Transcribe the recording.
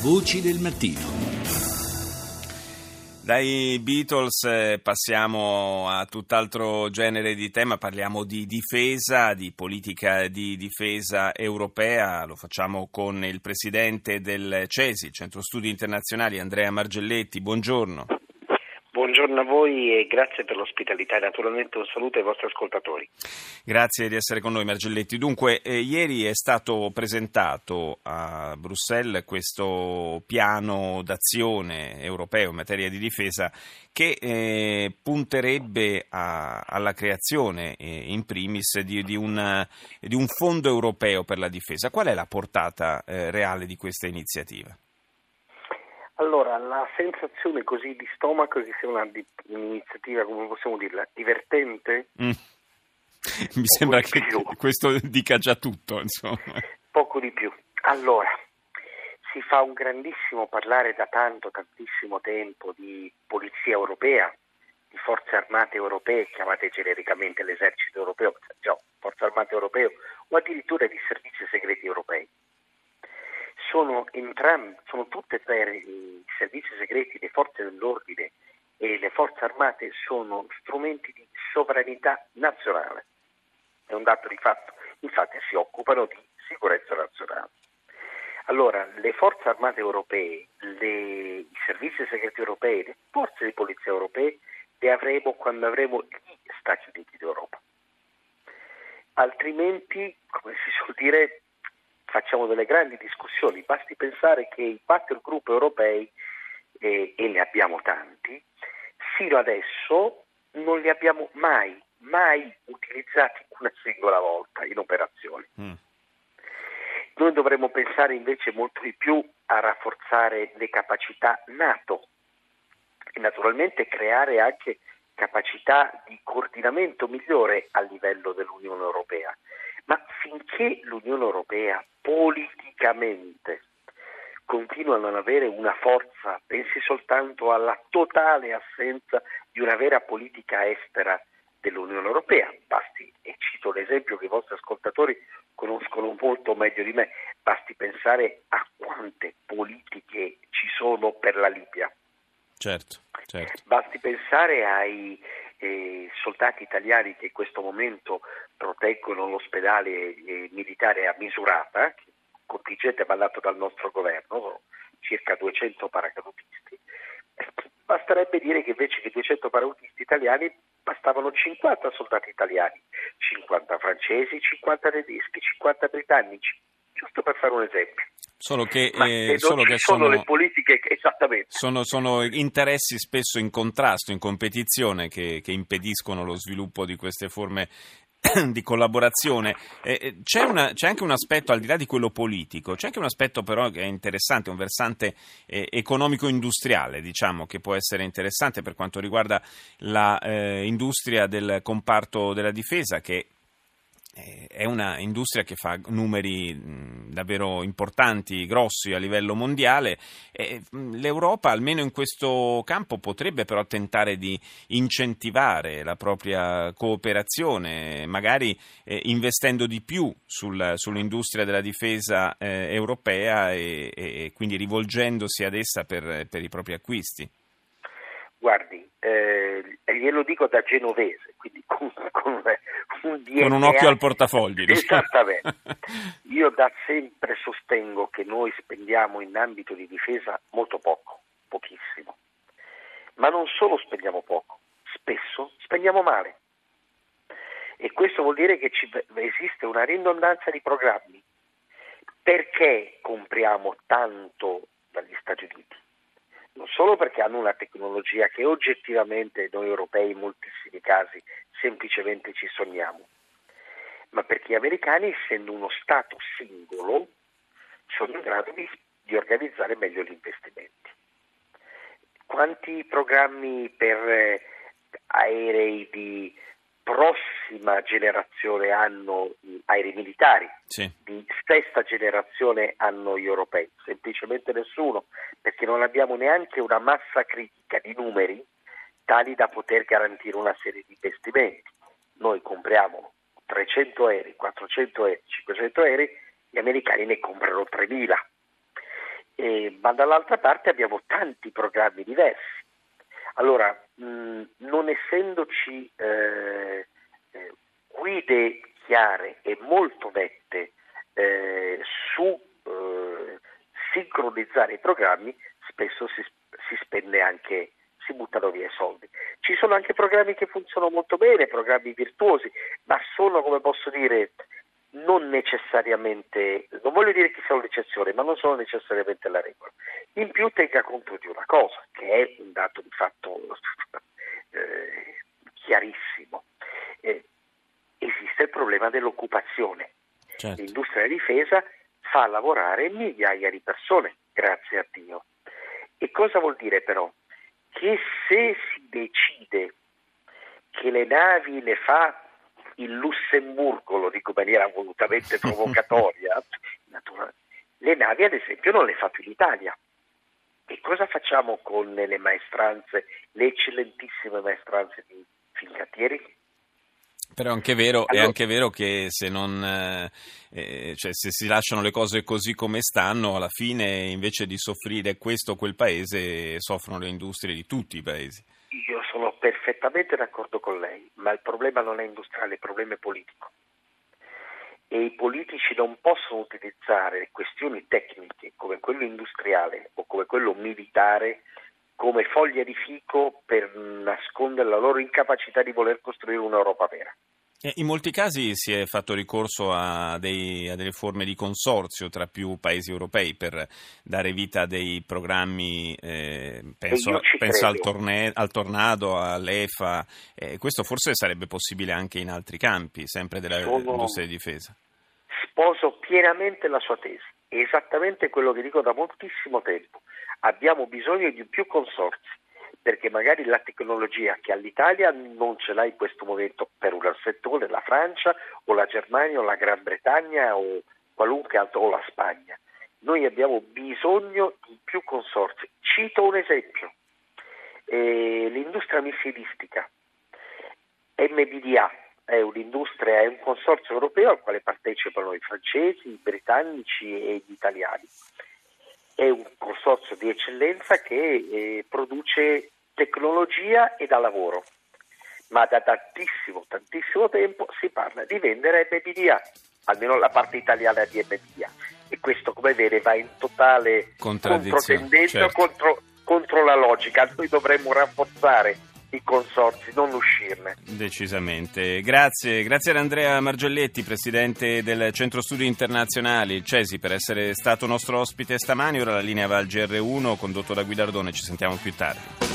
Voci del mattino. Dai Beatles eh, passiamo a tutt'altro genere di tema, parliamo di difesa, di politica di difesa europea, lo facciamo con il presidente del CESI, Centro Studi Internazionali, Andrea Margelletti, buongiorno. Buongiorno a voi e grazie per l'ospitalità. Naturalmente un saluto ai vostri ascoltatori. Grazie di essere con noi Margelletti. Dunque, eh, ieri è stato presentato a Bruxelles questo piano d'azione europeo in materia di difesa che eh, punterebbe a, alla creazione, eh, in primis, di, di, una, di, un fondo europeo per la difesa. Qual è la portata eh, reale di questa iniziativa? Allora, la sensazione così di stomaco che sia una, di, un'iniziativa, come possiamo dirla, divertente. Mm. Mi sembra che più. questo dica già tutto, insomma. Poco di più. Allora, si fa un grandissimo parlare da tanto, tantissimo tempo di polizia europea, di forze armate europee, chiamate genericamente l'esercito europeo, già, forze armate europee, o addirittura di servizi segreti europei sono entrambi, sono tutte tre i servizi segreti, le forze dell'ordine e le forze armate sono strumenti di sovranità nazionale. È un dato di fatto, infatti si occupano di sicurezza nazionale. Allora, le forze armate europee, le, i servizi segreti europei, le forze di polizia europee le avremo quando avremo gli Stati Uniti d'Europa. Altrimenti, come si suol dire, facciamo delle grandi discussioni, basti pensare che i battle group europei, eh, e ne abbiamo tanti, fino adesso non li abbiamo mai, mai utilizzati una singola volta in operazioni. Mm. Noi dovremmo pensare invece molto di più a rafforzare le capacità NATO e naturalmente creare anche capacità di coordinamento migliore a livello dell'Unione Europea. Ma finché l'Unione Europea politicamente continua a non avere una forza, pensi soltanto alla totale assenza di una vera politica estera dell'Unione Europea. Basti, e cito l'esempio che i vostri ascoltatori conoscono molto meglio di me, basti pensare a quante politiche ci sono per la Libia. Certo, certo. Basti pensare ai eh, soldati italiani che in questo momento proteggono l'ospedale eh, militare a Misurata, contingente mandato dal nostro governo, circa 200 paracadutisti. Basterebbe dire che invece che 200 paracadutisti italiani bastavano 50 soldati italiani, 50 francesi, 50 tedeschi, 50 britannici, giusto per fare un esempio. Solo che, eh, solo che sono, sono, le politiche esattamente. Sono, sono, interessi spesso in contrasto, in competizione che, che impediscono lo sviluppo di queste forme di collaborazione. Eh, c'è, una, c'è, anche un aspetto, al di là di quello politico, c'è anche un aspetto però che è interessante, un versante eh, economico-industriale, diciamo, che può essere interessante per quanto riguarda l'industria eh, del comparto della difesa, che è una industria che fa numeri davvero importanti, grossi a livello mondiale. L'Europa, almeno in questo campo, potrebbe però tentare di incentivare la propria cooperazione, magari eh, investendo di più sul, sull'industria della difesa eh, europea e, quindi rivolgendosi ad essa per i propri acquisti. Guardi, eh, glielo dico da genovese, quindi con, con, un con un occhio al portafogli. Esattamente. Io da sempre sostengo che noi spendiamo in ambito di difesa molto poco, pochissimo. Ma non solo spendiamo poco, spesso spendiamo male. E questo vuol dire che ci, esiste una ridondanza di programmi. Perché compriamo tanto dagli Stati Uniti? Non solo perché hanno una tecnologia che oggettivamente noi europei in moltissimi casi semplicemente ci sogniamo, ma perché gli americani, essendo uno Stato singolo, sono in grado di, di organizzare meglio gli investimenti. Quanti programmi per eh, aerei di prossima generazione hanno aerei militari, sì. di sesta generazione hanno gli europei, semplicemente nessuno, perché non abbiamo neanche una massa critica di numeri tali da poter garantire una serie di investimenti. Noi compriamo 300 aerei, 400 aerei, 500 aerei, gli americani ne comprano 3000. eh, ma dall'altra parte abbiamo tanti programmi diversi. Allora, mh, non essendoci eh, eh, guide chiare e molto nette eh, su eh, sincronizzare i programmi, spesso si, si spende anche si buttano via i soldi. Ci sono anche programmi che funzionano molto bene, programmi virtuosi, ma sono, come posso dire, non necessariamente, non voglio dire che siano l'eccezione, ma non sono necessariamente la regola. In più tenga conto di una cosa, che è un dato di fatto eh, chiarissimo. Eh, esiste il problema dell'occupazione. Certo. L'industria della difesa fa lavorare migliaia di persone, grazie a Dio. E cosa vuol dire però? Che se si decide che le navi le fa il Lussemburgo, lo dico in maniera volutamente provocatoria, le navi ad esempio non le fa più l'Italia. E cosa facciamo con le maestranze, le eccellentissime maestranze di Fincantieri? Però è anche vero, allora, è anche vero che se, non, eh, eh, cioè se si lasciano le cose così come stanno, alla fine invece di soffrire questo o quel paese, soffrono le industrie di tutti i paesi. Io sono perfettamente d'accordo con lei, ma il problema non è industriale, il problema è politico. E i politici non possono utilizzare questioni tecniche come quello industriale o come quello militare come foglia di fico per nascondere la loro incapacità di voler costruire un'Europa vera. In molti casi si è fatto ricorso a, dei, a, delle forme di consorzio tra più paesi europei per dare vita a dei programmi, eh, penso, penso al, torne, al, Tornado, all'EFA, eh, questo forse sarebbe possibile anche in altri campi, sempre dell'industria di difesa. Sposo pienamente la sua tesi, è esattamente quello che dico da moltissimo tempo, abbiamo bisogno di più consorzi perché magari la tecnologia che all'Italia non ce l'ha in questo momento per un settore, la Francia o la Germania o la Gran Bretagna o qualunque altro, o la Spagna. Noi abbiamo bisogno di più consorzi. Cito un esempio, eh, l'industria missilistica, MBDA, è un'industria, è un consorzio europeo al quale partecipano i francesi, i britannici e gli italiani. È un consorzio di eccellenza che eh, produce tecnologia e da lavoro. Ma da tantissimo, tantissimo tempo si parla di vendere MBDA, almeno la parte italiana di MBDA. E questo, come vede, va in totale controtendenza certo. contro, contro la logica. Noi dovremmo rafforzare i consorzi, non uscirne. Decisamente. Grazie, grazie ad Andrea Margelletti, presidente del Centro Studi Internazionali, CESI, per essere stato nostro ospite stamani. Ora la linea va al GR1, condotto da Guidardone. Ci sentiamo più tardi.